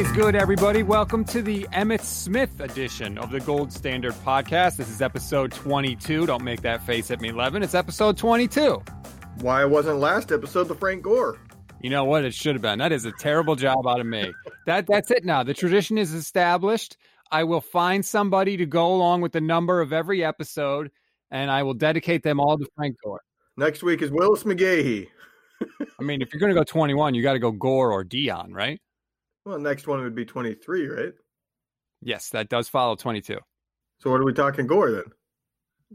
is good, everybody. Welcome to the Emmitt Smith edition of the Gold Standard Podcast. This is episode 22. Don't make that face at me, Levin. It's episode 22. Why wasn't last episode the Frank Gore? You know what? It should have been. That is a terrible job out of me. That that's it now. The tradition is established. I will find somebody to go along with the number of every episode, and I will dedicate them all to Frank Gore. Next week is Willis McGahee. I mean, if you're going to go 21, you got to go Gore or Deion, right? Well, next one would be 23, right? Yes, that does follow 22. So what are we talking Gore then?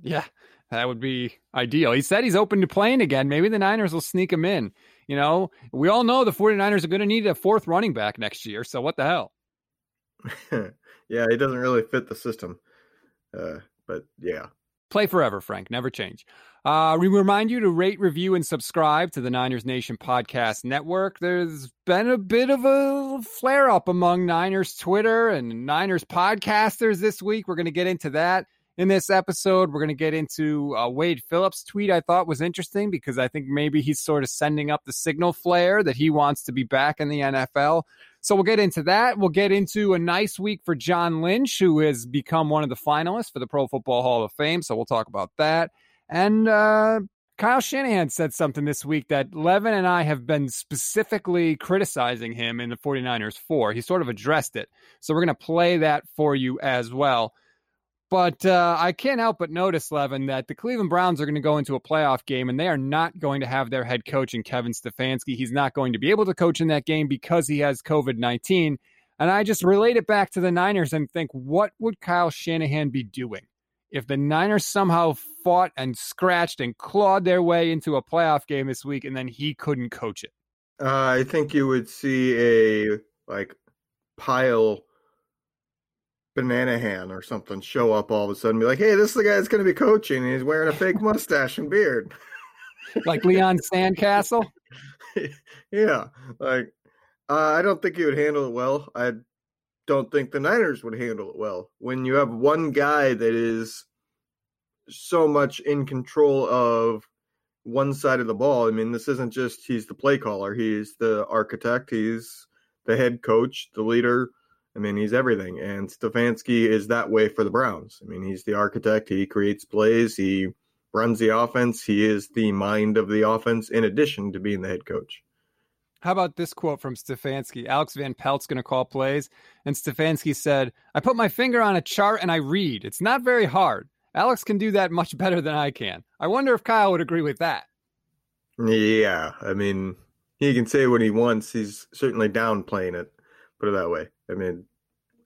Yeah, that would be ideal. He said he's open to playing again. Maybe the Niners will sneak him in. You know, we all know the 49ers are going to need a fourth running back next year. So what the hell? yeah, he doesn't really fit the system. Uh, but yeah. Play forever, Frank. Never change. Uh, we remind you to rate, review, and subscribe to the Niners Nation Podcast Network. There's been a bit of a flare up among Niners Twitter and Niners podcasters this week. We're going to get into that in this episode. We're going to get into uh, Wade Phillips' tweet, I thought was interesting because I think maybe he's sort of sending up the signal flare that he wants to be back in the NFL. So we'll get into that. We'll get into a nice week for John Lynch, who has become one of the finalists for the Pro Football Hall of Fame. So we'll talk about that. And uh, Kyle Shanahan said something this week that Levin and I have been specifically criticizing him in the 49ers for. He sort of addressed it. So we're going to play that for you as well. But uh, I can't help but notice, Levin, that the Cleveland Browns are going to go into a playoff game and they are not going to have their head coach in Kevin Stefanski. He's not going to be able to coach in that game because he has COVID 19. And I just relate it back to the Niners and think, what would Kyle Shanahan be doing if the Niners somehow fought and scratched and clawed their way into a playoff game this week and then he couldn't coach it? Uh, I think you would see a like pile banana hand or something show up all of a sudden, be like, "Hey, this is the guy that's going to be coaching. And he's wearing a fake mustache and beard, like Leon Sandcastle." yeah, like uh, I don't think he would handle it well. I don't think the Niners would handle it well when you have one guy that is so much in control of one side of the ball. I mean, this isn't just he's the play caller; he's the architect, he's the head coach, the leader I mean, he's everything. And Stefanski is that way for the Browns. I mean, he's the architect. He creates plays. He runs the offense. He is the mind of the offense in addition to being the head coach. How about this quote from Stefanski? Alex Van Pelt's going to call plays. And Stefanski said, I put my finger on a chart and I read. It's not very hard. Alex can do that much better than I can. I wonder if Kyle would agree with that. Yeah. I mean, he can say what he wants. He's certainly downplaying it. Put it that way. I mean,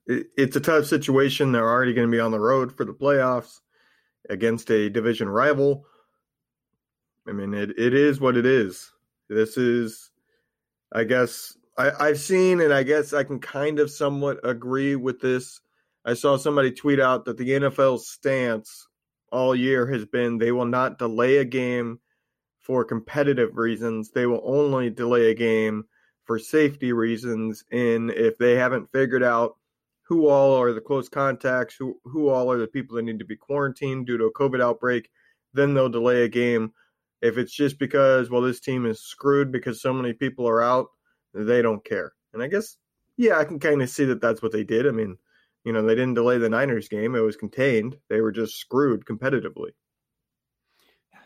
it, it's a tough situation. They're already going to be on the road for the playoffs against a division rival. I mean, it, it is what it is. This is, I guess, I, I've seen, and I guess I can kind of somewhat agree with this. I saw somebody tweet out that the NFL's stance all year has been they will not delay a game for competitive reasons. They will only delay a game for safety reasons. And if they haven't figured out who all are the close contacts, who, who all are the people that need to be quarantined due to a COVID outbreak, then they'll delay a game. If it's just because, well, this team is screwed because so many people are out, they don't care. And I guess, yeah, I can kind of see that that's what they did. I mean, you know, they didn't delay the Niners game, it was contained. They were just screwed competitively.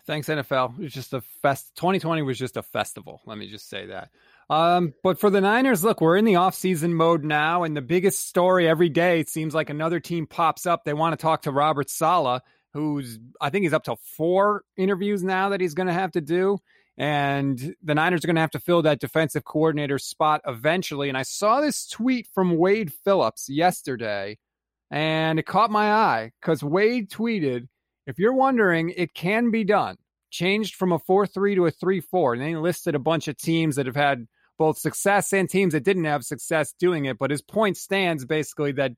Thanks, NFL. It was just a fest. 2020 was just a festival. Let me just say that. Um, but for the Niners, look, we're in the offseason mode now, and the biggest story every day, it seems like another team pops up. They want to talk to Robert Saleh, who's, I think he's up to four interviews now that he's going to have to do. And the Niners are going to have to fill that defensive coordinator spot eventually. And I saw this tweet from Wade Phillips yesterday, and it caught my eye because Wade tweeted, if you're wondering, it can be done. Changed from a 4 3 to a 3 4. And then he listed a bunch of teams that have had both success and teams that didn't have success doing it. But his point stands basically that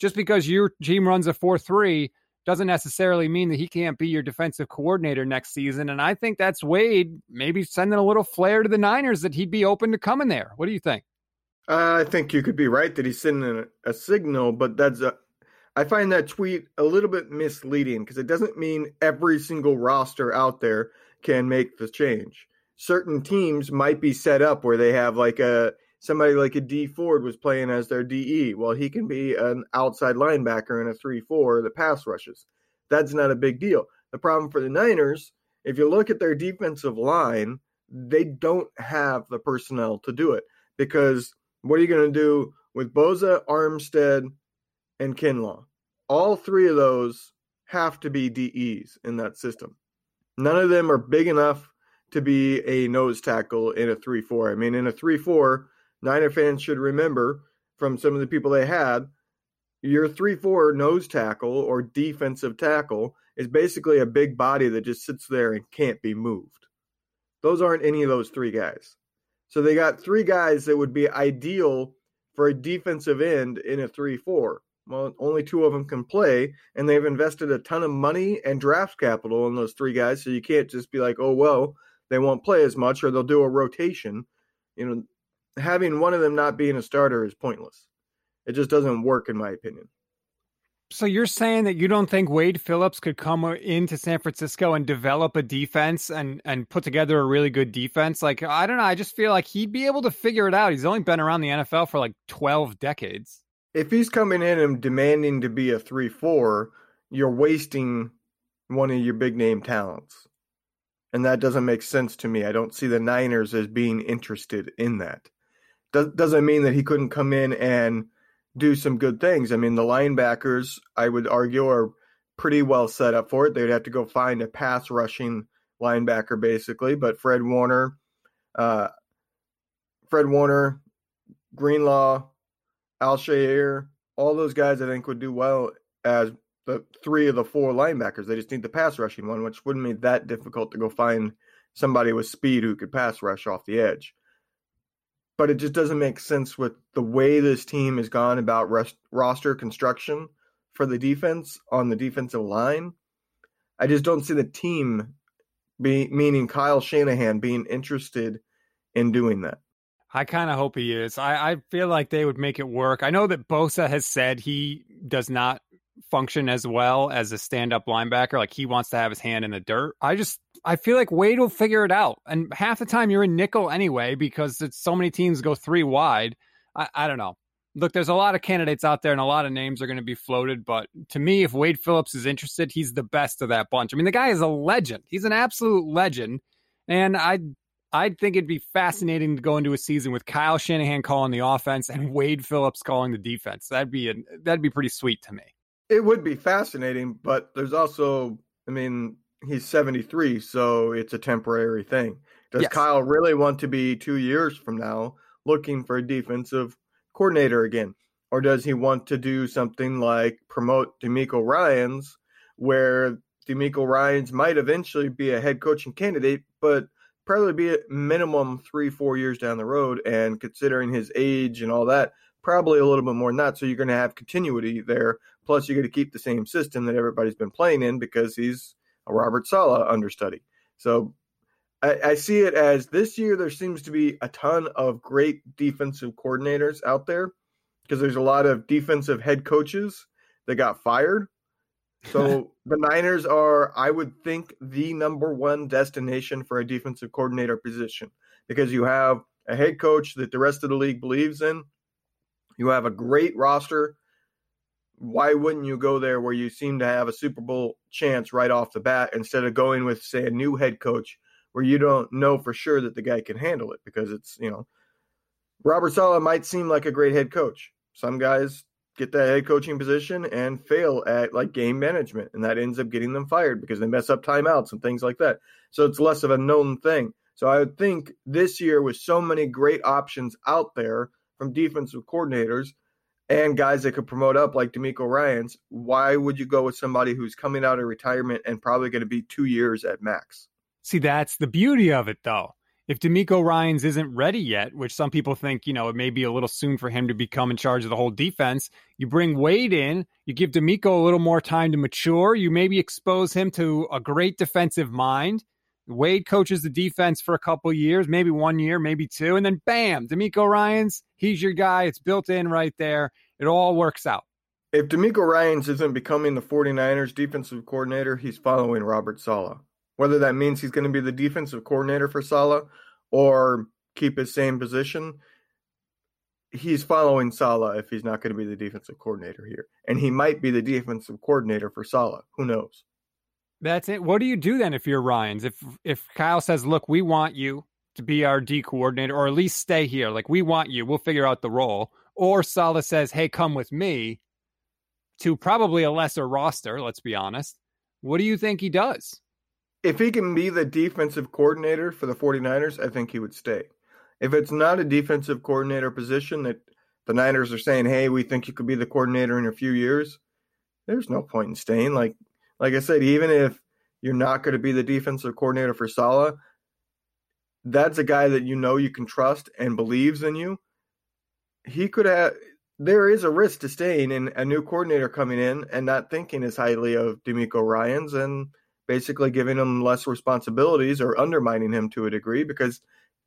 just because your team runs a 4 3 doesn't necessarily mean that he can't be your defensive coordinator next season. And I think that's Wade maybe sending a little flare to the Niners that he'd be open to coming there. What do you think? Uh, I think you could be right that he's sending a, a signal, but that's a, I find that tweet a little bit misleading because it doesn't mean every single roster out there can make the change. Certain teams might be set up where they have like a somebody like a Dee Ford was playing as their DE. Well, he can be an outside linebacker in a 3 4 that pass rushes. That's not a big deal. The problem for the Niners, if you look at their defensive line, they don't have the personnel to do it because what are you going to do with Bosa, Armstead, and Kinlaw? All three of those have to be DEs in that system. None of them are big enough to be a nose tackle in a 3 4. I mean, in a 3 4, Niner fans should remember from some of the people they had, your 3 4 nose tackle or defensive tackle is basically a big body that just sits there and can't be moved. Those aren't any of those three guys. So they got three guys that would be ideal for a defensive end in a 3 4. Well, only two of them can play, and they've invested a ton of money and draft capital in those three guys. So you can't just be like, oh, well, they won't play as much or they'll do a rotation. You know, having one of them not being a starter is pointless. It just doesn't work, in my opinion. So you're saying that you don't think Wade Phillips could come uh, into San Francisco and develop a defense and and put together a really good defense? Like I don't know, I just feel like he'd be able to figure it out. He's only been around the NFL for like 12 decades. If he's coming in and demanding to be a 3-4, you're wasting one of your big name talents. And that doesn't make sense to me. I don't see the Niners as being interested in that. Does, doesn't mean that he couldn't come in and do some good things. I mean, the linebackers, I would argue, are pretty well set up for it. They'd have to go find a pass rushing linebacker, basically. But Fred Warner, uh, Fred Warner, Greenlaw, Al-Shaair, all those guys, I think, would do well as the three of the four linebackers. They just need the pass rushing one, which wouldn't be that difficult to go find somebody with speed who could pass rush off the edge but it just doesn't make sense with the way this team has gone about rest, roster construction for the defense on the defensive line. I just don't see the team be meaning Kyle Shanahan being interested in doing that. I kind of hope he is. I, I feel like they would make it work. I know that Bosa has said he does not function as well as a stand up linebacker. Like he wants to have his hand in the dirt. I just I feel like Wade will figure it out. And half the time you're in nickel anyway because it's so many teams go three wide. I, I don't know. Look, there's a lot of candidates out there and a lot of names are going to be floated. But to me, if Wade Phillips is interested, he's the best of that bunch. I mean, the guy is a legend. He's an absolute legend. And I I'd think it'd be fascinating to go into a season with Kyle Shanahan calling the offense and Wade Phillips calling the defense. That'd be a, that'd be pretty sweet to me. It would be fascinating, but there's also, I mean, he's 73, so it's a temporary thing. Does yes. Kyle really want to be two years from now looking for a defensive coordinator again? Or does he want to do something like promote DeMeco Ryans, where DeMeco Ryans might eventually be a head coaching candidate, but probably be at minimum three, four years down the road. And considering his age and all that, probably a little bit more than that. So you're going to have continuity there. Plus, you got to keep the same system that everybody's been playing in because he's a Robert Saleh understudy. So I, I see it as this year there seems to be a ton of great defensive coordinators out there because there's a lot of defensive head coaches that got fired. So the Niners are, I would think, the number one destination for a defensive coordinator position because you have a head coach that the rest of the league believes in. You have a great roster why wouldn't you go there where you seem to have a Super Bowl chance right off the bat instead of going with, say, a new head coach where you don't know for sure that the guy can handle it? Because it's, you know, Robert Saleh might seem like a great head coach. Some guys get that head coaching position and fail at like game management, and that ends up getting them fired because they mess up timeouts and things like that. So it's less of a known thing. So I would think this year, with so many great options out there from defensive coordinators, and guys that could promote up like DeMeco Ryans, why would you go with somebody who's coming out of retirement and probably going to be two years at max? See, that's the beauty of it, though. If DeMeco Ryans isn't ready yet, which some people think, you know, it may be a little soon for him to become in charge of the whole defense, you bring Wade in, you give DeMeco a little more time to mature, you maybe expose him to a great defensive mind. Wade coaches the defense for a couple years, maybe one year, maybe two, and then bam, DeMeco Ryans, he's your guy. It's built in right there. It all works out. If DeMeco Ryans isn't becoming the 49ers defensive coordinator, he's following Robert Saleh. Whether that means he's going to be the defensive coordinator for Saleh or keep his same position, he's following Saleh if he's not going to be the defensive coordinator here, and he might be the defensive coordinator for Saleh. Who knows? That's it. What do you do then if you're Ryans? If if Kyle says, "Look, we want you to be our D coordinator, or at least stay here. Like we want you. We'll figure out the role." Or Saleh says, "Hey, come with me." To probably a lesser roster, let's be honest. What do you think he does? If he can be the defensive coordinator for the 49ers, I think he would stay. If it's not a defensive coordinator position that the Niners are saying, "Hey, we think you could be the coordinator in a few years," there's no point in staying. Like like I said, even if you're not going to be the defensive coordinator for Saleh, that's a guy that you know you can trust and believes in you. He could have. There is a risk to staying in a new coordinator coming in and not thinking as highly of DeMeco Ryans and basically giving him less responsibilities or undermining him to a degree because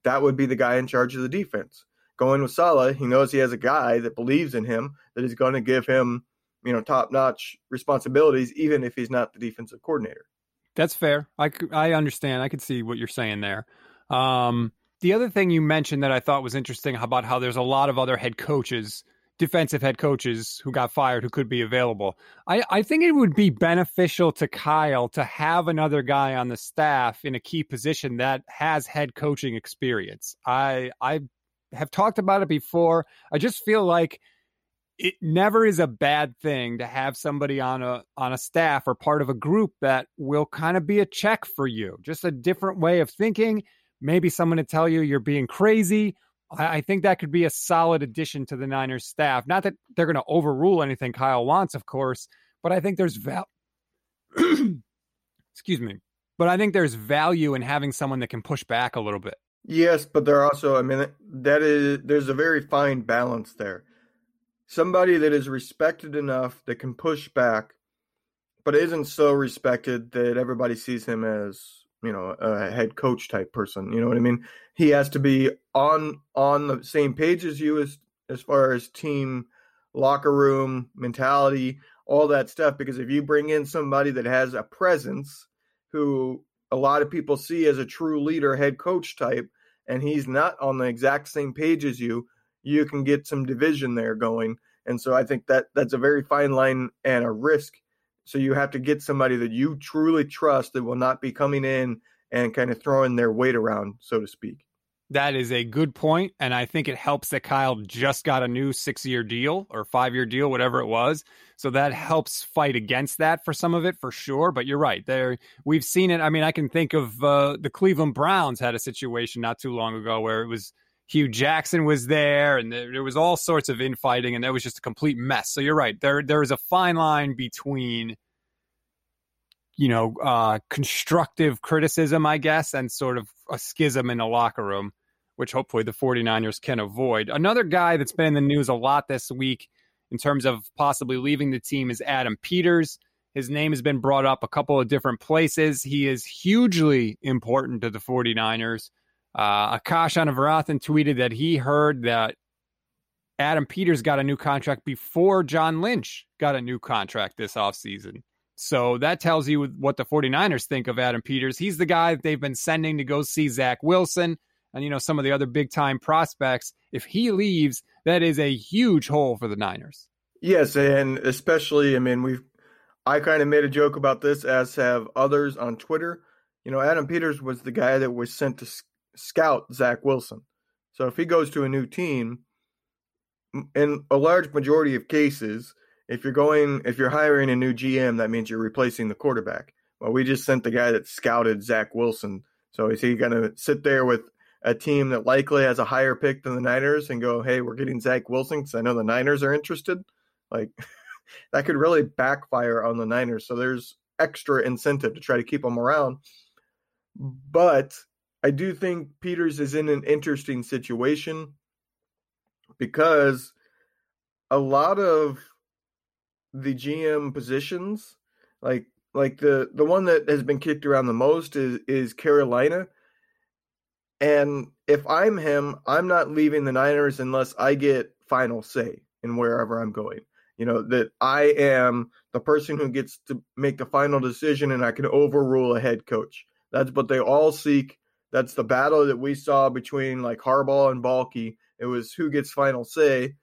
that would be the guy in charge of the defense. Going with Saleh, he knows he has a guy that believes in him that is going to give him you know top notch responsibilities, even if he's not the defensive coordinator. That's fair. I I understand. I can see what you're saying there. Um, the other thing you mentioned that I thought was interesting about how there's a lot of other head coaches, defensive head coaches who got fired who could be available. I, I think it would be beneficial to Kyle to have another guy on the staff in a key position that has head coaching experience. I I have talked about it before. I just feel like it never is a bad thing to have somebody on a on a staff or part of a group that will kind of be a check for you just a different way of thinking. Maybe someone to tell you you're being crazy. I, think that could be a solid addition to the niners staff. Not that they're going to overrule anything kyle wants of course but i think there's val excuse me but i think there's value in having someone that can push back a little bit. Yes but there also i mean that is there's a very fine balance there somebody that is respected enough that can push back, but isn't so respected that everybody sees him as you know a head coach type person. You know what I mean? He has to be on on the same page as you as as far as team locker room mentality, all that stuff. Because if you bring in somebody that has a presence, who a lot of people see as a true leader, head coach type, and he's not on the exact same page as you, you can get some division there going. And so I think that that's a very fine line and a risk. So you have to get somebody that you truly trust that will not be coming in and kind of throwing their weight around, so to speak. That is a good point, and I think it helps that Kyle just got a new six-year deal or five-year deal, whatever it was. So that helps fight against that for some of it, for sure. But you're right. There, we've seen it. I mean, I can think of uh, the Cleveland Browns had a situation not too long ago where it was Hue Jackson was there, and there, there, was all sorts of infighting, and that was just a complete mess. So you're right. There there is a fine line between, you know, uh, constructive criticism, I guess, and sort of a schism in the locker room, which hopefully the 49ers can avoid. Another guy that's been in the news a lot this week in terms of possibly leaving the team is Adam Peters. His name has been brought up a couple of different places. He is hugely important to the 49ers. Uh, Akash Anavarathan tweeted that he heard that Adam Peters got a new contract before John Lynch got a new contract this offseason. So that tells you what the 49ers think of Adam Peters. He's the guy that they've been sending to go see Zach Wilson and, you know, some of the other big time prospects. If he leaves, that is a huge hole for the Niners. Yes. And especially, I mean, we've, I kind of made a joke about this, as have others on Twitter. You know, Adam Peters was the guy that was sent to scout Zach Wilson. So if he goes to a new team, in a large majority of cases, if you're going, if you're hiring a new GM, that means you're replacing the quarterback. Well, we just sent the guy that scouted Zach Wilson. So is he going to sit there with a team that likely has a higher pick than the Niners and go, hey, we're getting Zach Wilson because I know the Niners are interested? Like, that could really backfire on the Niners. So there's extra incentive to try to keep them around. But I do think Peters is in an interesting situation because a lot of the GM positions, like like the the one that has been kicked around the most is is Carolina. And if I'm him, I'm not leaving the Niners unless I get final say in wherever I'm going. You know, that I am the person who gets to make the final decision and I can overrule a head coach. That's what they all seek that's the battle that we saw between like Harbaugh and Baalke It was who gets final say.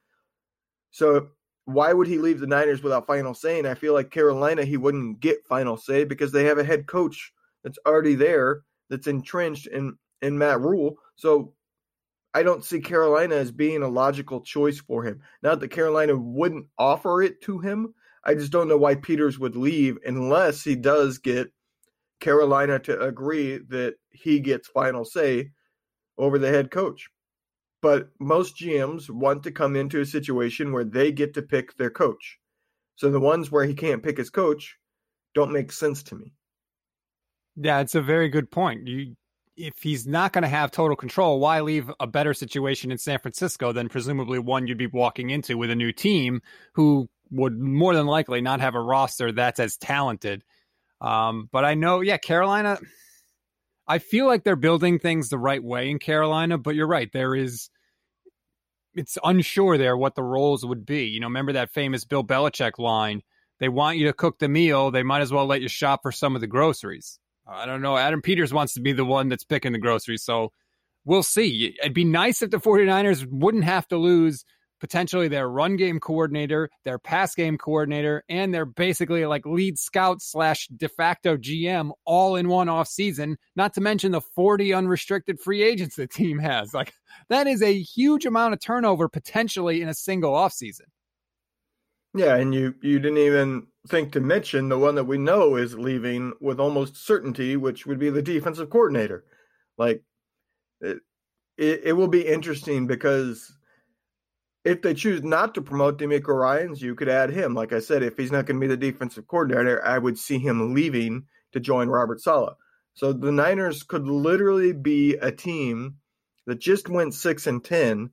So why would he leave the Niners without final say? And I feel like Carolina, he wouldn't get final say because they have a head coach that's already there, that's entrenched in in Matt Rhule. So I don't see Carolina as being a logical choice for him. Not that Carolina wouldn't offer it to him. I just don't know why Peters would leave unless he does get Carolina to agree that he gets final say over the head coach. But most GMs want to come into a situation where they get to pick their coach. So the ones where he can't pick his coach don't make sense to me. Yeah, it's a very good point. You if he's not going to have total control, why leave a better situation in San Francisco than presumably one you'd be walking into with a new team who would more than likely not have a roster that's as talented. Um, but I know, yeah, Carolina. I feel like they're building things the right way in Carolina, but you're right. There is, it's unsure there what the roles would be. You know, remember that famous Bill Belichick line? They want you to cook the meal. They might as well let you shop for some of the groceries. I don't know. Adam Peters wants to be the one that's picking the groceries. So we'll see. It'd be nice if the 49ers wouldn't have to lose potentially their run game coordinator, their pass game coordinator, and their basically like lead scout slash de facto GM all in one off season, not to mention the 40 unrestricted free agents the team has. Like that is a huge amount of turnover potentially in a single off season. Yeah, and you you didn't even think to mention the one that we know is leaving with almost certainty, which would be the defensive coordinator. Like it, it, it will be interesting because if they choose not to promote DeMeco Ryans, you could add him. Like I said, if he's not going to be the defensive coordinator, I would see him leaving to join Robert Saleh. So the Niners could literally be a team that just went six and ten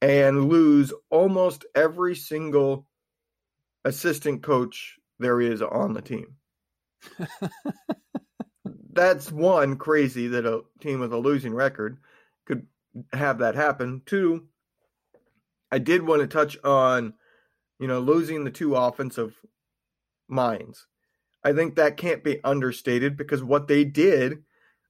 and lose almost every single assistant coach there is on the team. That's one crazy that a team with a losing record could have that happen. Two, I did want to touch on, you know, losing the two offensive minds. I think that can't be understated because what they did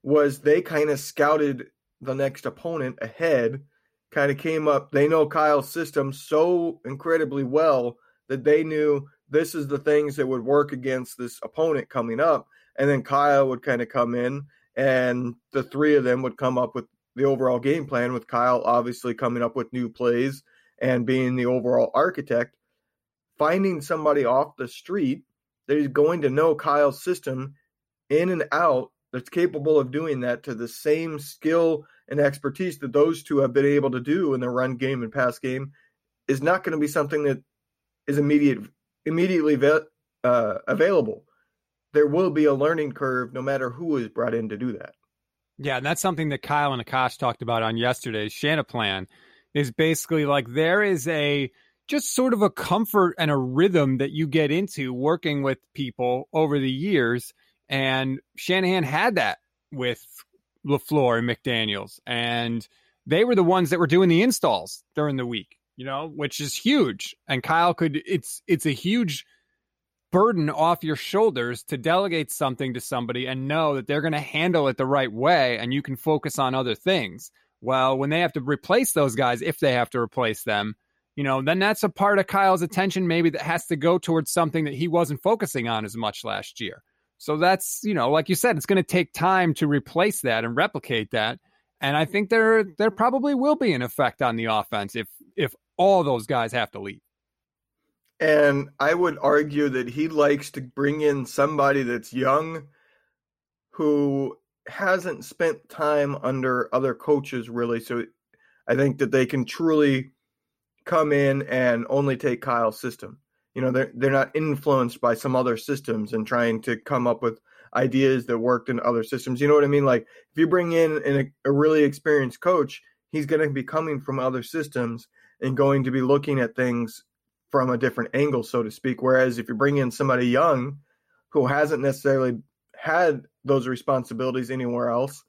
was they kind of scouted the next opponent ahead, kind of came up. They know Kyle's system so incredibly well that they knew this is the things that would work against this opponent coming up. And then Kyle would kind of come in, and the three of them would come up with the overall game plan, with Kyle obviously coming up with new plays and being the overall architect. Finding somebody off the street that is going to know Kyle's system in and out that's capable of doing that to the same skill and expertise that those two have been able to do in the run game and pass game is not going to be something that is immediate immediately uh, available. There will be a learning curve no matter who is brought in to do that. Yeah, and that's something that Kyle and Akash talked about on yesterday's Shanaplan is basically like there is a just sort of a comfort and a rhythm that you get into working with people over the years. And Shanahan had that with LaFleur and McDaniels. And they were the ones that were doing the installs during the week you know, which is huge. And Kyle could it's it's a huge burden off your shoulders to delegate something to somebody and know that they're going to handle it the right way and you can focus on other things. Well, when they have to replace those guys, if they have to replace them, you know, then that's a part of Kyle's attention maybe that has to go towards something that he wasn't focusing on as much last year. So that's, you know, like you said, it's going to take time to replace that and replicate that. And I think there there probably will be an effect on the offense if if all those guys have to leave. And I would argue that he likes to bring in somebody that's young who hasn't spent time under other coaches really. So I think that they can truly come in and only take Kyle's system. You know, they're they're not influenced by some other systems and trying to come up with ideas that worked in other systems. You know what I mean? Like if you bring in an, a really experienced coach, he's going to be coming from other systems and going to be looking at things from a different angle, so to speak. Whereas if you bring in somebody young who hasn't necessarily had those responsibilities anywhere else,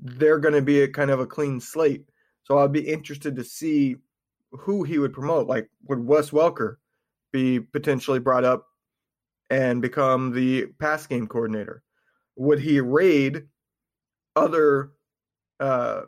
they're going to be a kind of a clean slate. So I'd be interested to see who he would promote. Like, would Wes Welker be potentially brought up and become the pass game coordinator? Would he raid other uh,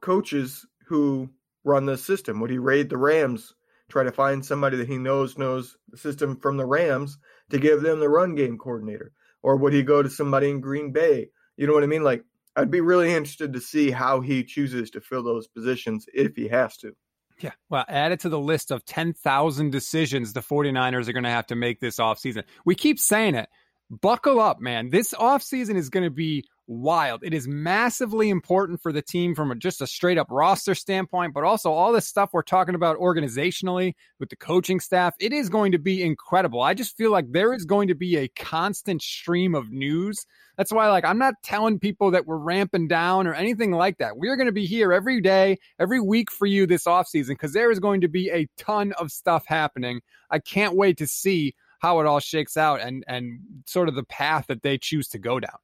coaches who run this system? Would he raid the Rams, try to find somebody that he knows knows the system from the Rams to give them the run game coordinator? Or would he go to somebody in Green Bay? You know what I mean? Like, I'd be really interested to see how he chooses to fill those positions if he has to. Yeah. Well, add it to the list of 10,000 decisions the 49ers are going to have to make this offseason. We keep saying it. Buckle up, man. This offseason is going to be wild. It is massively important for the team from a, just a straight up roster standpoint, but also all this stuff we're talking about organizationally with the coaching staff. It is going to be incredible. I just feel like there is going to be a constant stream of news. That's why, like, I'm not telling people that we're ramping down or anything like that. We're going to be here every day, every week for you this offseason because there is going to be a ton of stuff happening. I can't wait to see how it all shakes out and and sort of the path that they choose to go down.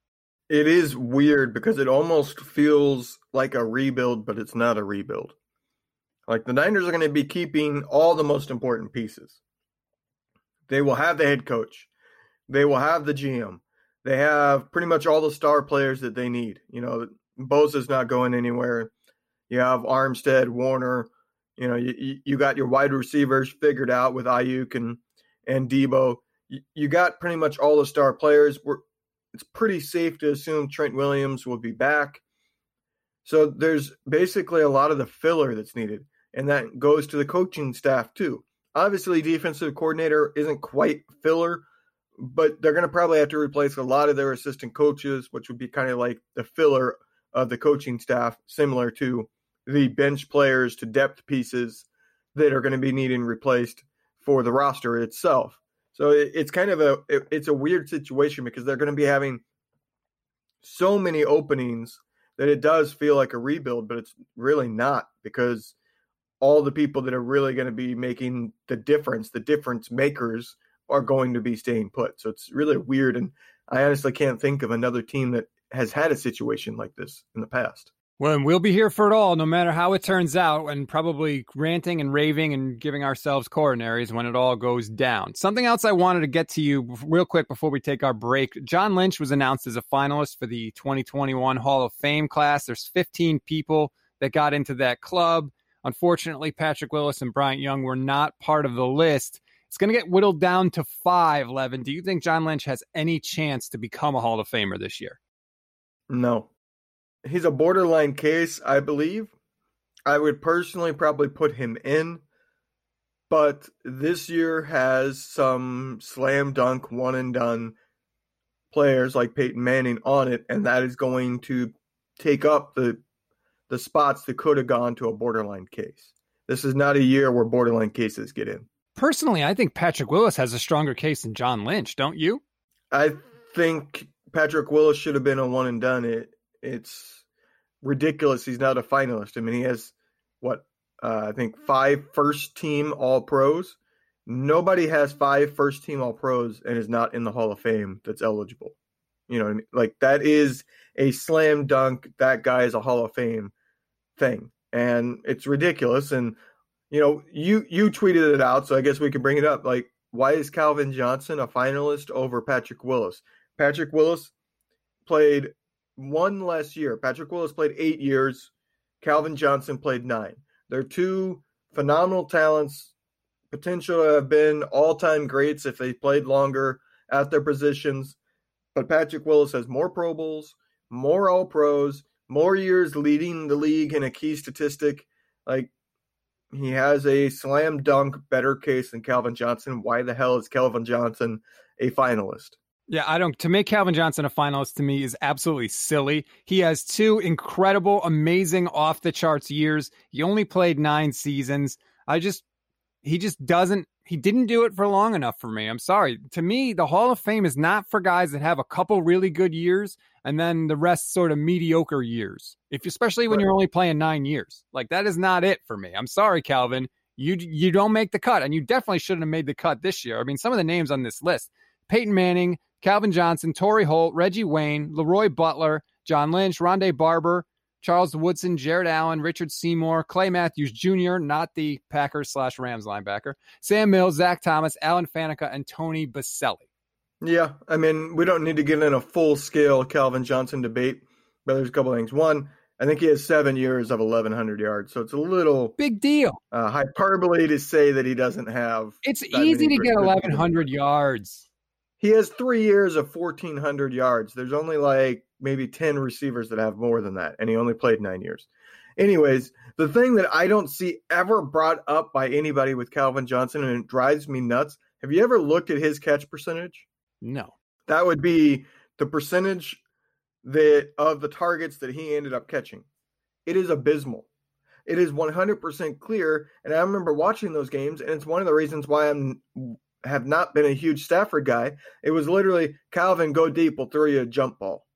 It is weird because it almost feels like a rebuild, but it's not a rebuild. Like the Niners are going to be keeping all the most important pieces. They will have the head coach. They will have the GM. They have pretty much all the star players that they need. You know, Bosa's not going anywhere. You have Armstead, Warner. You know, you, you got your wide receivers figured out with Aiyuk and and Deebo. You, you got pretty much all the star players. We're it's pretty safe to assume Trent Williams will be back. So there's basically a lot of the filler that's needed, and that goes to the coaching staff too. Obviously, defensive coordinator isn't quite filler, but they're going to probably have to replace a lot of their assistant coaches, which would be kind of like the filler of the coaching staff, similar to the bench players to depth pieces that are going to be needing replaced for the roster itself. So it, it's kind of a it, it's a weird situation because they're going to be having so many openings that it does feel like a rebuild, but it's really not because all the people that are really going to be making the difference, the difference makers, are going to be staying put. So it's really weird, and I honestly can't think of another team that has had a situation like this in the past. Well, and we'll be here for it all, no matter how it turns out, and probably ranting and raving and giving ourselves coronaries when it all goes down. Something else I wanted to get to you real quick before we take our break. John Lynch was announced as a finalist for the 2021 Hall of Fame class. There's 15 people that got into that club. Unfortunately, Patrick Willis and Bryant Young were not part of the list. It's going to get whittled down to five, Levin. Do you think John Lynch has any chance to become a Hall of Famer this year? No he's a borderline case, I believe. I would personally probably put him in, but this year has some slam dunk one and done players like Peyton Manning on it, and that is going to take up the the spots that could have gone to a borderline case. This is not a year where borderline cases get in. Personally, I think Patrick Willis has a stronger case than John Lynch, don't you? I think Patrick Willis should have been a one and done. It it's ridiculous he's not a finalist. I mean, he has what uh, I think five first team All Pros. Nobody has five first team All Pros and is not in the Hall of Fame that's eligible. You know, I mean? like that is a slam dunk. That guy is a Hall of Fame thing, and it's ridiculous. And you know, you you tweeted it out, so I guess we can bring it up. Like, why is Calvin Johnson a finalist over Patrick Willis? Patrick Willis played one less year. Patrick Willis played eight years. Calvin Johnson played nine. They're two phenomenal talents, potential to have been all time greats if they played longer at their positions. But Patrick Willis has more Pro Bowls, more All Pros, more years leading the league in a key statistic. Like, he has a slam dunk better case than Calvin Johnson. Why the hell is Calvin Johnson a finalist? Yeah, I don't. To make Calvin Johnson a finalist to me is absolutely silly. He has two incredible, amazing, off the charts years. He only played nine seasons. I just, he just doesn't, he didn't do it for long enough for me. I'm sorry. To me, the Hall of Fame is not for guys that have a couple really good years and then the rest sort of mediocre years. If especially when you're only playing nine years, like that is not it for me. I'm sorry, Calvin. You you don't make the cut, and you definitely shouldn't have made the cut this year. I mean, some of the names on this list: Peyton Manning, Calvin Johnson, Torry Holt, Reggie Wayne, Leroy Butler, John Lynch, Rondé Barber, Charles Woodson, Jared Allen, Richard Seymour, Clay Matthews Jr., not the Packers slash Rams linebacker, Sam Mills, Zach Thomas, Alan Faneca, and Tony Boselli. Yeah, I mean, we don't need to get in a full scale Calvin Johnson debate, but there's a couple things. One, I think he has seven years of 1,100 yards. So it's a little big deal. Uh, hyperbole to say that he doesn't have. It's easy to get 1,100 yards. He has three years of 1,400 yards. There's only like maybe 10 receivers that have more than that, and he only played nine years. Anyways, the thing that I don't see ever brought up by anybody with Calvin Johnson, and it drives me nuts. Have you ever looked at his catch percentage? No. That would be the percentage that of the targets that he ended up catching. It is abysmal. It is 100% clear, and I remember watching those games, and it's one of the reasons why I'm have not been a huge Stafford guy. It was literally Calvin go deep, we'll throw you a jump ball.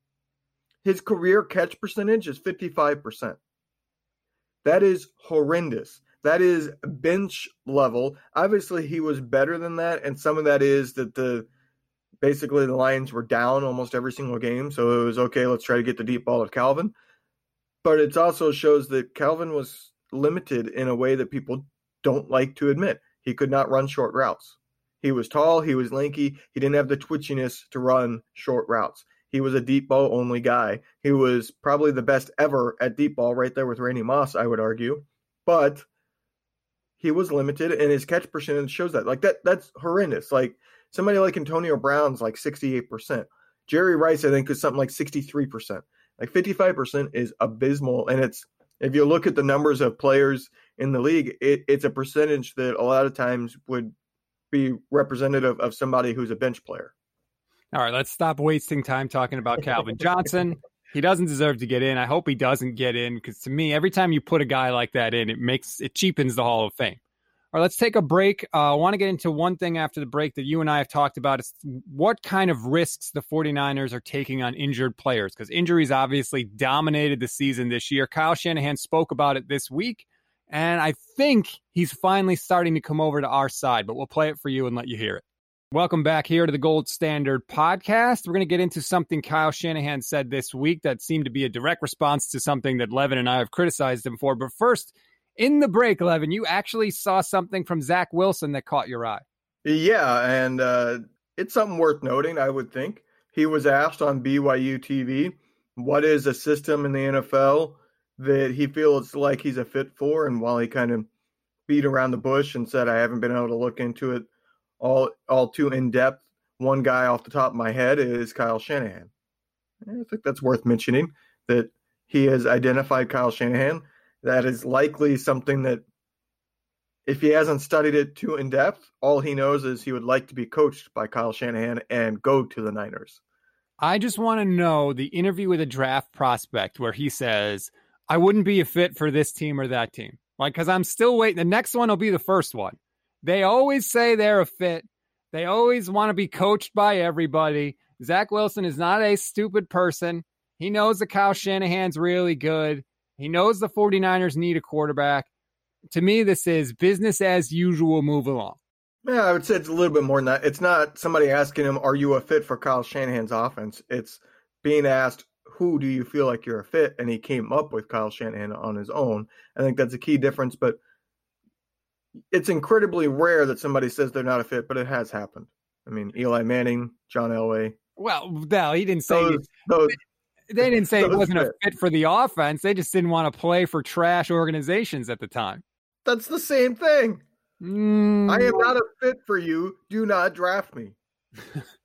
His career catch percentage is 55%. That is horrendous. That is bench level. Obviously, he was better than that, and some of that is that the basically the Lions were down almost every single game, so it was okay. Let's try to get the deep ball at Calvin. But it also shows that Calvin was limited in a way that people don't like to admit. He could not run short routes. He was tall, he was lanky, he didn't have the twitchiness to run short routes. He was a deep ball only guy. He was probably the best ever at deep ball, right there with Randy Moss, I would argue. But he was limited, and his catch percentage shows that. Like that, that's horrendous. Like somebody like Antonio Brown's like sixty-eight percent. Jerry Rice, I think, is something like sixty-three percent. Like fifty-five percent is abysmal, and it's if you look at the numbers of players in the league, it, it's a percentage that a lot of times would be representative of somebody who's a bench player. All right, let's stop wasting time talking about Calvin Johnson. he doesn't deserve to get in. I hope he doesn't get in because to me, every time you put a guy like that in, it makes it cheapens the Hall of Fame. All right, let's take a break. Uh, I want to get into one thing after the break that you and I have talked about. It's what kind of risks the 49ers are taking on injured players because injuries obviously dominated the season this year. Kyle Shanahan spoke about it this week, and I think he's finally starting to come over to our side, but we'll play it for you and let you hear it. Welcome back here to the Gold Standard podcast. We're going to get into something Kyle Shanahan said this week that seemed to be a direct response to something that Levin and I have criticized him for. But first, in the break, Levin, you actually saw something from Zach Wilson that caught your eye. Yeah, and uh, it's something worth noting, I would think. He was asked on BYU TV, what is a system in the NFL that he feels like he's a fit for? And while he kind of beat around the bush and said, I haven't been able to look into it all all too in depth. One guy off the top of my head is Kyle Shanahan. I think that's worth mentioning that he has identified Kyle Shanahan. That is likely something that if he hasn't studied it too in depth, all he knows is he would like to be coached by Kyle Shanahan and go to the Niners. I just want to know the interview with a draft prospect where he says, I wouldn't be a fit for this team or that team. Like, because I'm still waiting. The next one will be the first one. They always say they're a fit. They always want to be coached by everybody. Zach Wilson is not a stupid person. He knows that Kyle Shanahan's really good. He knows the 49ers need a quarterback. To me, this is business as usual, move along. Yeah, I would say it's a little bit more than that. It's not somebody asking him, Are you a fit for Kyle Shanahan's offense? It's being asked, Who do you feel like you're a fit? And he came up with Kyle Shanahan on his own. I think that's a key difference. But it's incredibly rare that somebody says they're not a fit, but it has happened. I mean, Eli Manning, John Elway. Well, no, he didn't say those, those, they didn't say it wasn't fit. a fit for the offense. They just didn't want to play for trash organizations at the time. That's the same thing. Mm. I am not a fit for you. Do not draft me.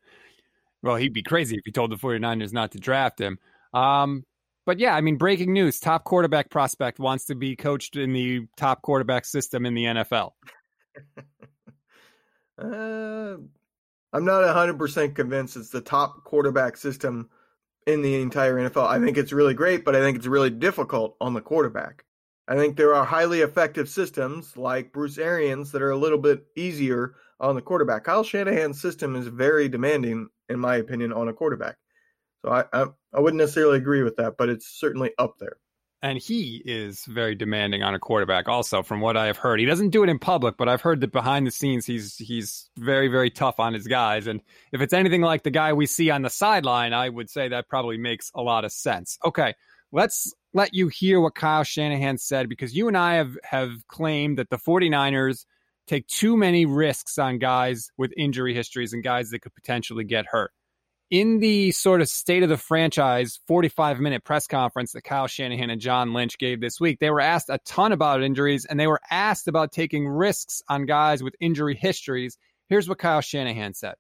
well, he'd be crazy if he told the 49ers not to draft him. Um, but yeah, I mean, breaking news: top quarterback prospect wants to be coached in the top quarterback system in the NFL. uh, I'm not 100 percent convinced it's the top quarterback system in the entire NFL. I think it's really great, but I think it's really difficult on the quarterback. I think there are highly effective systems like Bruce Arians that are a little bit easier on the quarterback. Kyle Shanahan's system is very demanding, in my opinion, on a quarterback. So I, I, I wouldn't necessarily agree with that, but it's certainly up there. And he is very demanding on a quarterback. Also, from what I have heard, he doesn't do it in public, but I've heard that behind the scenes, he's he's very very tough on his guys. And if it's anything like the guy we see on the sideline, I would say that probably makes a lot of sense. Okay, let's let you hear what Kyle Shanahan said because you and I have have claimed that the 49ers take too many risks on guys with injury histories and guys that could potentially get hurt in the sort of state of the franchise 45 minute press conference that Kyle Shanahan and John Lynch gave this week, they were asked a ton about injuries and they were asked about taking risks on guys with injury histories. Here's what Kyle Shanahan said.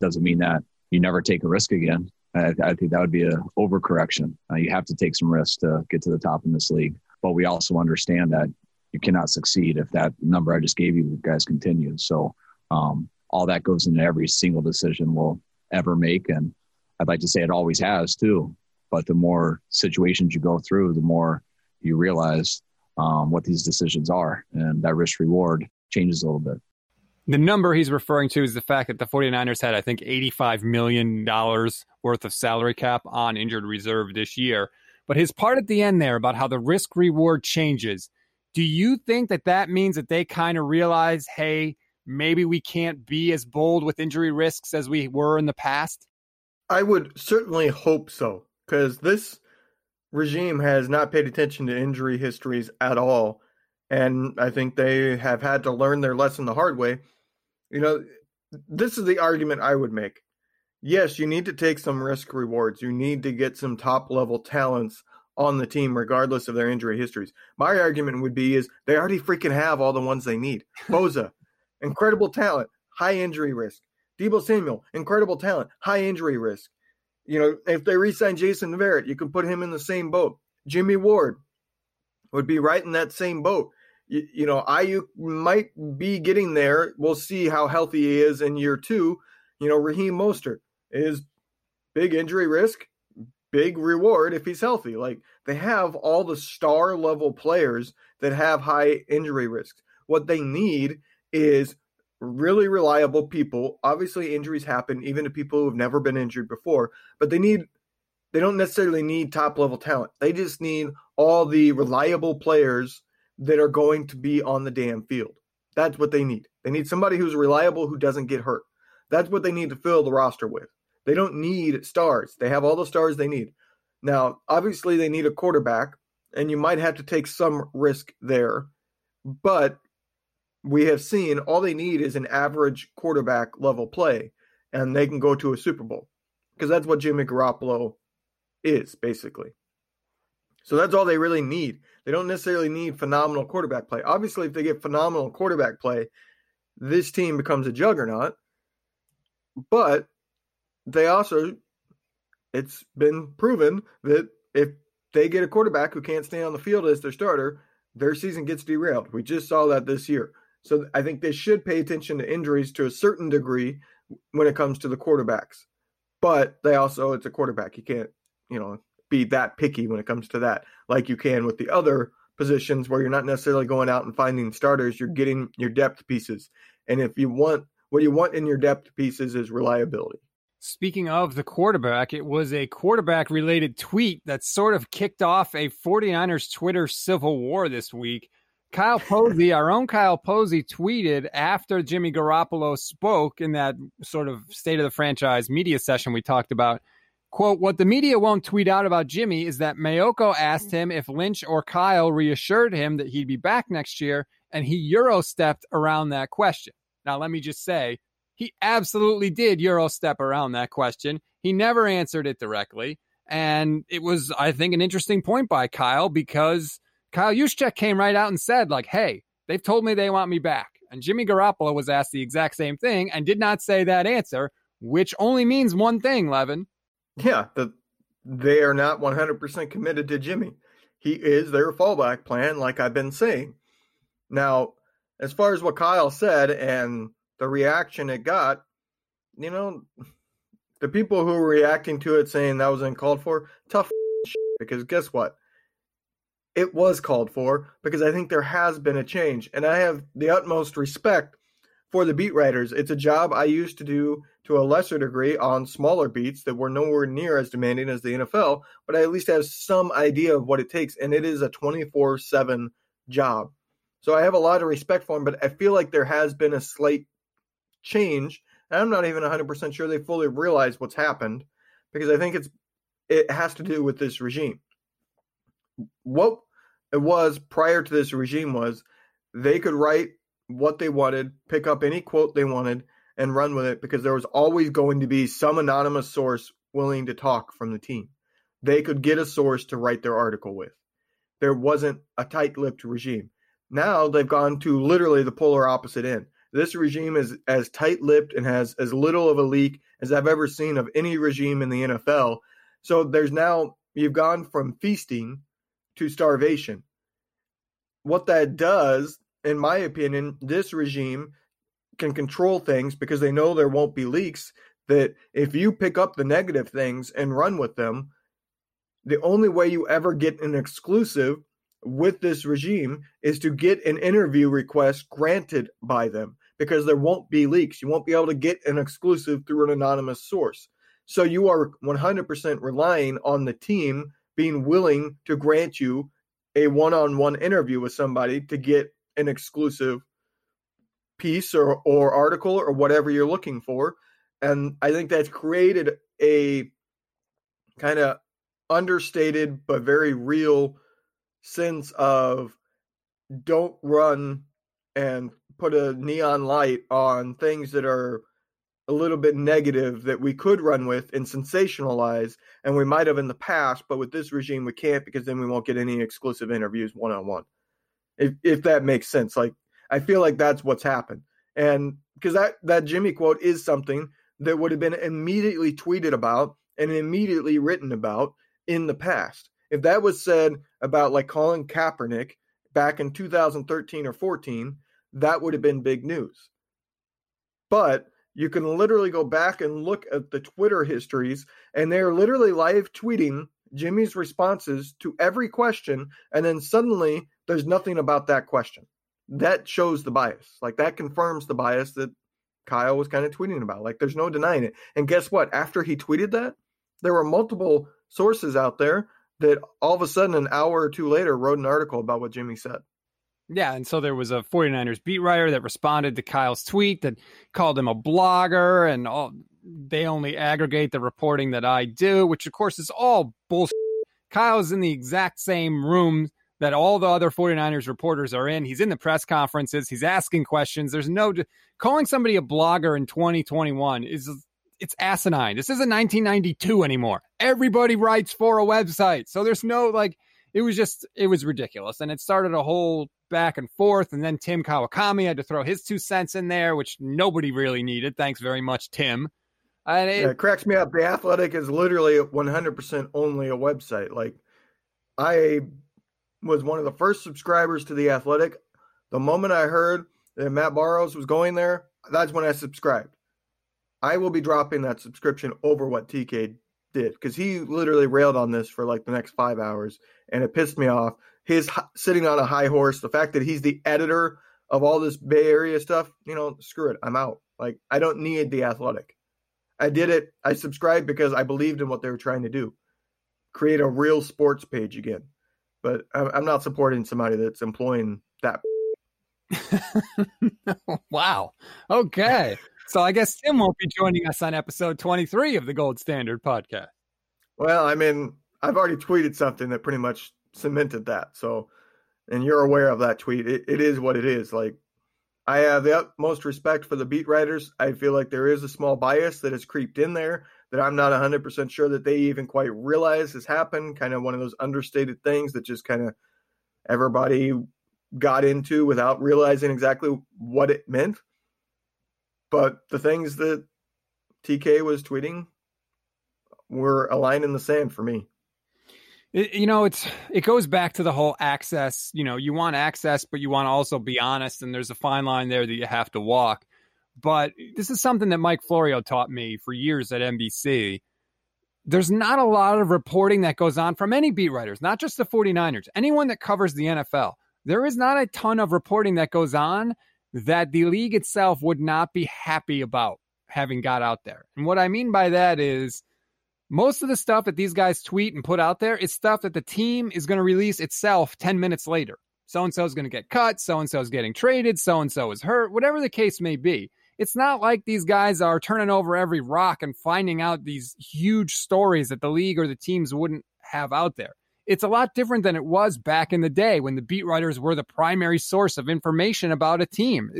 Doesn't mean that you never take a risk again. I, I think that would be an overcorrection. Uh, you have to take some risks to get to the top in this league. But we also understand that you cannot succeed if that number I just gave you guys continues. So um, all that goes into every single decision we'll ever make. And I'd like to say it always has too. But the more situations you go through, the more you realize um, what these decisions are. And that risk reward changes a little bit. The number he's referring to is the fact that the 49ers had, I think, $85 million worth of salary cap on injured reserve this year. But his part at the end there about how the risk reward changes, do you think that that means that they kind of realize, hey, maybe we can't be as bold with injury risks as we were in the past? I would certainly hope so, because this regime has not paid attention to injury histories at all. And I think they have had to learn their lesson the hard way. You know, this is the argument I would make. Yes, you need to take some risk rewards. You need to get some top level talents on the team, regardless of their injury histories. My argument would be is they already freaking have all the ones they need. Bosa, incredible talent, high injury risk. Deebo Samuel, incredible talent, high injury risk. You know, if they re-sign Jason Verrett, you can put him in the same boat. Jimmy Ward would be right in that same boat. You, you know, Aiyuk might be getting there. We'll see how healthy he is in year two. You know, Raheem Mostert is big injury risk, big reward if he's healthy. Like they have all the star level players that have high injury risks. What they need is really reliable people. Obviously, injuries happen even to people who have never been injured before, but they need they don't necessarily need top level talent. They just need all the reliable players that are going to be on the damn field. That's what they need. They need somebody who's reliable who doesn't get hurt. That's what they need to fill the roster with. They don't need stars. They have all the stars they need. Now, obviously, they need a quarterback, and you might have to take some risk there. But we have seen all they need is an average quarterback level play, and they can go to a Super Bowl because that's what Jimmy Garoppolo is basically. So that's all they really need. They don't necessarily need phenomenal quarterback play. Obviously, if they get phenomenal quarterback play, this team becomes a juggernaut. But they also, it's been proven that if they get a quarterback who can't stay on the field as their starter, their season gets derailed. We just saw that this year. So I think they should pay attention to injuries to a certain degree when it comes to the quarterbacks. But they also, it's a quarterback. You can't, you know, be that picky when it comes to that, like you can with the other positions where you're not necessarily going out and finding starters. You're getting your depth pieces. And if you want, what you want in your depth pieces is reliability. Speaking of the quarterback, it was a quarterback related tweet that sort of kicked off a 49ers Twitter civil war this week. Kyle Posey, our own Kyle Posey, tweeted after Jimmy Garoppolo spoke in that sort of state of the franchise media session we talked about. Quote, what the media won't tweet out about Jimmy is that Maiocco asked mm. him if Lynch or Kyle reassured him that he'd be back next year, and he Euro stepped around that question. Now, let me just say, he absolutely did Euro step around that question. He never answered it directly. And it was, I think, an interesting point by Kyle because Kyle Juszczyk came right out and said, like, hey, they've told me they want me back. And Jimmy Garoppolo was asked the exact same thing and did not say that answer, which only means one thing, Levin. Yeah, that they are not 100% committed to Jimmy. He is their fallback plan, like I've been saying. Now, as far as what Kyle said and the reaction it got, you know, the people who were reacting to it saying that was uncalled for, tough because guess what? it was called for because I think there has been a change. And I have the utmost respect for the beat writers. It's a job I used to do to a lesser degree on smaller beats that were nowhere near as demanding as the NFL, but I at least have some idea of what it takes. And it is a 24 7 job. So I have a lot of respect for them, but I feel like there has been a slight change. And I'm not even 100% sure they fully realize what's happened because I think it's it has to do with this regime what it was prior to this regime was they could write what they wanted, pick up any quote they wanted, and run with it because there was always going to be some anonymous source willing to talk from the team. They could get a source to write their article with. There wasn't a tight lipped regime. Now they've gone to literally the polar opposite end. This regime is as tight lipped and has as little of a leak as I've ever seen of any regime in the NFL. So there's now, you've gone from feasting to starvation. What that does, in my opinion, this regime can control things because they know there won't be leaks. That if you pick up the negative things and run with them, the only way you ever get an exclusive with this regime is to get an interview request granted by them because there won't be leaks. You won't be able to get an exclusive through an anonymous source. So you are 100% relying on the team being willing to grant you a one on one interview with somebody to get an exclusive piece or, or article or whatever you're looking for. And I think that's created a kind of understated but very real sense of don't run and put a neon light on things that are a little bit negative that we could run with and sensationalize and we might have in the past but with this regime we can't because then we won't get any exclusive interviews one on one if if that makes sense like i feel like that's what's happened. And because that that jimmy quote is something that would have been immediately tweeted about and immediately written about in the past. If that was said about like Colin Kaepernick back in 2013 or 14 that would have been big news. But you can literally go back and look at the Twitter histories, and they're literally live tweeting Jimmy's responses to every question, and then suddenly there's nothing about that question. That shows the bias. Like that confirms the bias that Kyle was kind of tweeting about. Like there's no denying it. And guess what? After he tweeted that, there were multiple sources out there that all of a sudden, an hour or two later, wrote an article about what Jimmy said. Yeah, and so there was a 49ers beat writer that responded to Kyle's tweet that called him a blogger and all they only aggregate the reporting that I do, which of course is all bullshit. Kyle's in the exact same room that all the other 49ers reporters are in. He's in the press conferences, he's asking questions. There's no calling somebody a blogger in 2021 is it's asinine. This isn't 1992 anymore. Everybody writes for a website. So there's no like it was just it was ridiculous and it started a whole back and forth. And then Tim Kawakami had to throw his two cents in there, which nobody really needed. Thanks very much, Tim. And it, yeah, it cracks me up. The Athletic is literally 100% only a website. Like, I was one of the first subscribers to The Athletic. The moment I heard that Matt Barrows was going there, that's when I subscribed. I will be dropping that subscription over what TK did because he literally railed on this for like the next five hours and it pissed me off his sitting on a high horse, the fact that he's the editor of all this Bay Area stuff, you know, screw it, I'm out. Like I don't need the athletic. I did it. I subscribed because I believed in what they were trying to do, create a real sports page again. But I'm not supporting somebody that's employing that. wow. Okay. So I guess Tim won't be joining us on episode 23 of the Gold Standard podcast. Well, I mean, I've already tweeted something that pretty much cemented that. So, and you're aware of that tweet. It, it is what it is. Like, I have the utmost respect for the beat writers. I feel like there is a small bias that has creeped in there that I'm not 100% sure that they even quite realize has happened. Kind of one of those understated things that just kind of everybody got into without realizing exactly what it meant. But the things that TK was tweeting were a line in the sand for me. It, you know, it's it goes back to the whole access. You know, you want access, but you want to also be honest, and there's a fine line there that you have to walk. But this is something that Mike Florio taught me for years at NBC. There's not a lot of reporting that goes on from any beat writers, not just the 49ers, anyone that covers the NFL. There is not a ton of reporting that goes on that the league itself would not be happy about having got out there. And what I mean by that is most of the stuff that these guys tweet and put out there is stuff that the team is going to release itself 10 minutes later. So and so is going to get cut. So and so is getting traded. So and so is hurt. Whatever the case may be. It's not like these guys are turning over every rock and finding out these huge stories that the league or the teams wouldn't have out there. It's a lot different than it was back in the day when the beat writers were the primary source of information about a team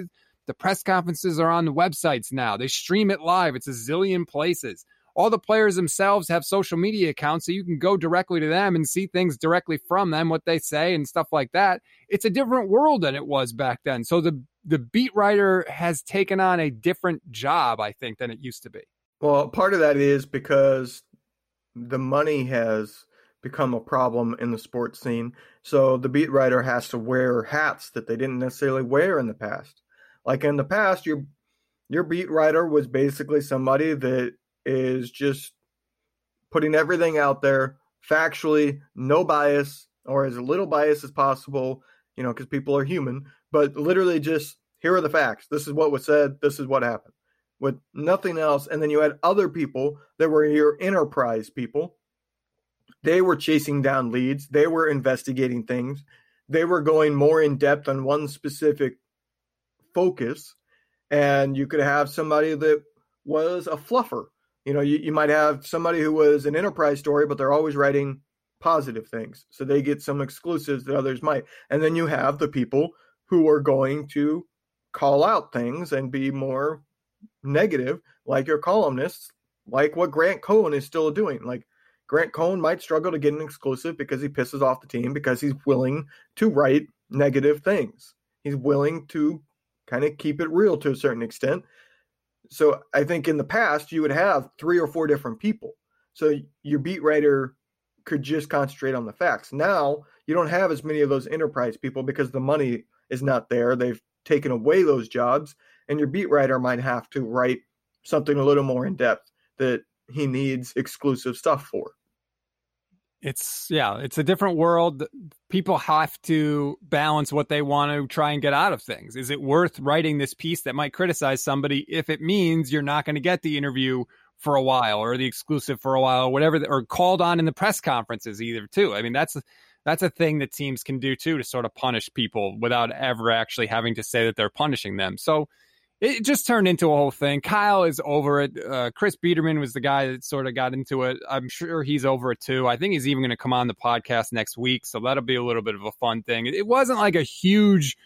The press conferences are on the websites now. They stream it live. It's a zillion places. All the players themselves have social media accounts, so you can go directly to them and see things directly from them, what they say and stuff like that. It's a different world than it was back then. So the the beat writer has taken on a different job, I think, than it used to be. Well, part of that is because the money has become a problem in the sports scene. So the beat writer has to wear hats that they didn't necessarily wear in the past. Like in the past, your your beat writer was basically somebody that is just putting everything out there factually, no bias, or as little bias as possible, you know, because people are human, but literally just here are the facts. This is what was said. This is what happened with nothing else. And then you had other people that were your enterprise people. They were chasing down leads, they were investigating things, they were going more in depth on one specific focus. And you could have somebody that was a fluffer. You know, you, you might have somebody who was an enterprise story, but they're always writing positive things. So they get some exclusives that others might. And then you have the people who are going to call out things and be more negative, like your columnists, like what Grant Cohn is still doing. Like Grant Cohn might struggle to get an exclusive because he pisses off the team because he's willing to write negative things. He's willing to kind of keep it real to a certain extent. So I think in the past you would have three or four different people. So your beat writer could just concentrate on the facts. Now you don't have as many of those enterprise people because the money is not there. They've taken away those jobs and your beat writer might have to write something a little more in depth that he needs exclusive stuff for. It's yeah, it's a different world. People have to balance what they want to try and get out of things. Is it worth writing this piece that might criticize somebody if it means you're not going to get the interview for a while or the exclusive for a while or whatever or called on in the press conferences either too. I mean, that's that's a thing that teams can do too to sort of punish people without ever actually having to say that they're punishing them. So it just turned into a whole thing. Kyle is over it. Uh, Chris Biderman was the guy that sort of got into it. I'm sure he's over it too. I think he's even going to come on the podcast next week, so that'll be a little bit of a fun thing. It wasn't like a huge,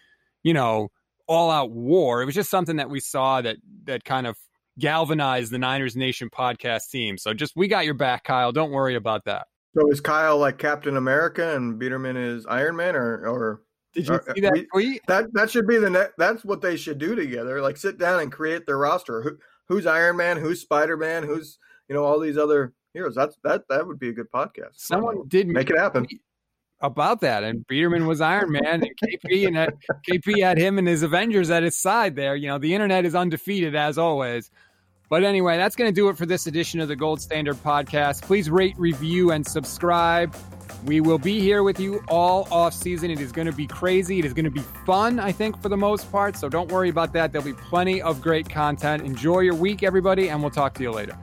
you know, all out war. It was just something that we saw that that kind of galvanized the Niners Nation podcast team. So just we got your back, Kyle. Don't worry about that. So is Kyle like Captain America and Biederman is Iron Man, or or did you uh, see that we, tweet? That that should be the net. That's what they should do together. Like sit down and create their roster. Who, who's Iron Man? Who's Spider Man? Who's you know all these other heroes? That's that that would be a good podcast. Someone did make it happen about that, and Biderman was Iron Man, and KP and had, KP had him and his Avengers at his side. There, you know, the internet is undefeated as always. But anyway, that's going to do it for this edition of the Gold Standard Podcast. Please rate, review, and subscribe. We will be here with you all off season. It is going to be crazy. It is going to be fun, I think, for the most part. So don't worry about that. There'll be plenty of great content. Enjoy your week, everybody, and we'll talk to you later.